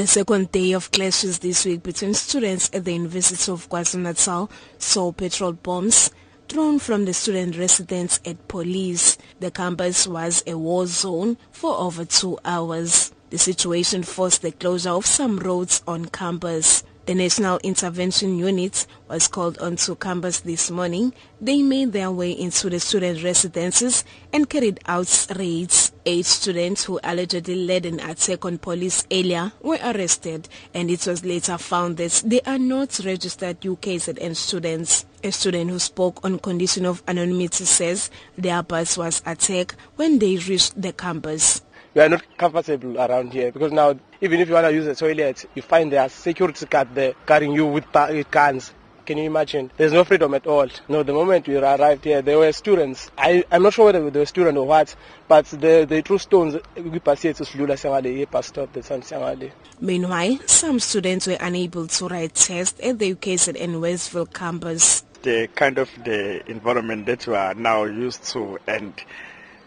The second day of clashes this week between students at the University of KwaZulu-Natal saw petrol bombs thrown from the student residence at police. The campus was a war zone for over two hours. The situation forced the closure of some roads on campus. The National Intervention Unit was called onto campus this morning. They made their way into the student residences and carried out raids. Eight students who allegedly led an attack on police earlier were arrested and it was later found that they are not registered UKZN students. A student who spoke on condition of anonymity says their bus was attacked when they reached the campus we are not comfortable around here because now even if you want to use the toilet, you find there are security guard there carrying you with, with guns. Can you imagine? There's no freedom at all. No, the moment we arrived here, there were students. I, I'm not sure whether they were students or what, but the, the threw stones. We passed to Slula Sangale, bus stop, the San Sangale. Meanwhile, some students were unable to write tests at the UKZN Westville campus. The kind of the environment that we are now used to and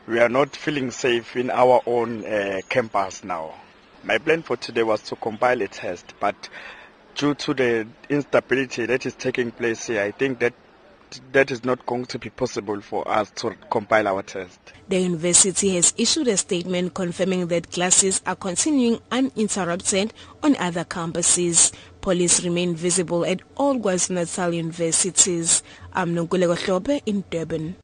we are not feeling safe in our own uh, campus now. My plan for today was to compile a test, but due to the instability that is taking place here, I think that that is not going to be possible for us to compile our test. The university has issued a statement confirming that classes are continuing uninterrupted on other campuses. Police remain visible at all KwaZulu-Natal universities. I'm Nonkululeko in Durban.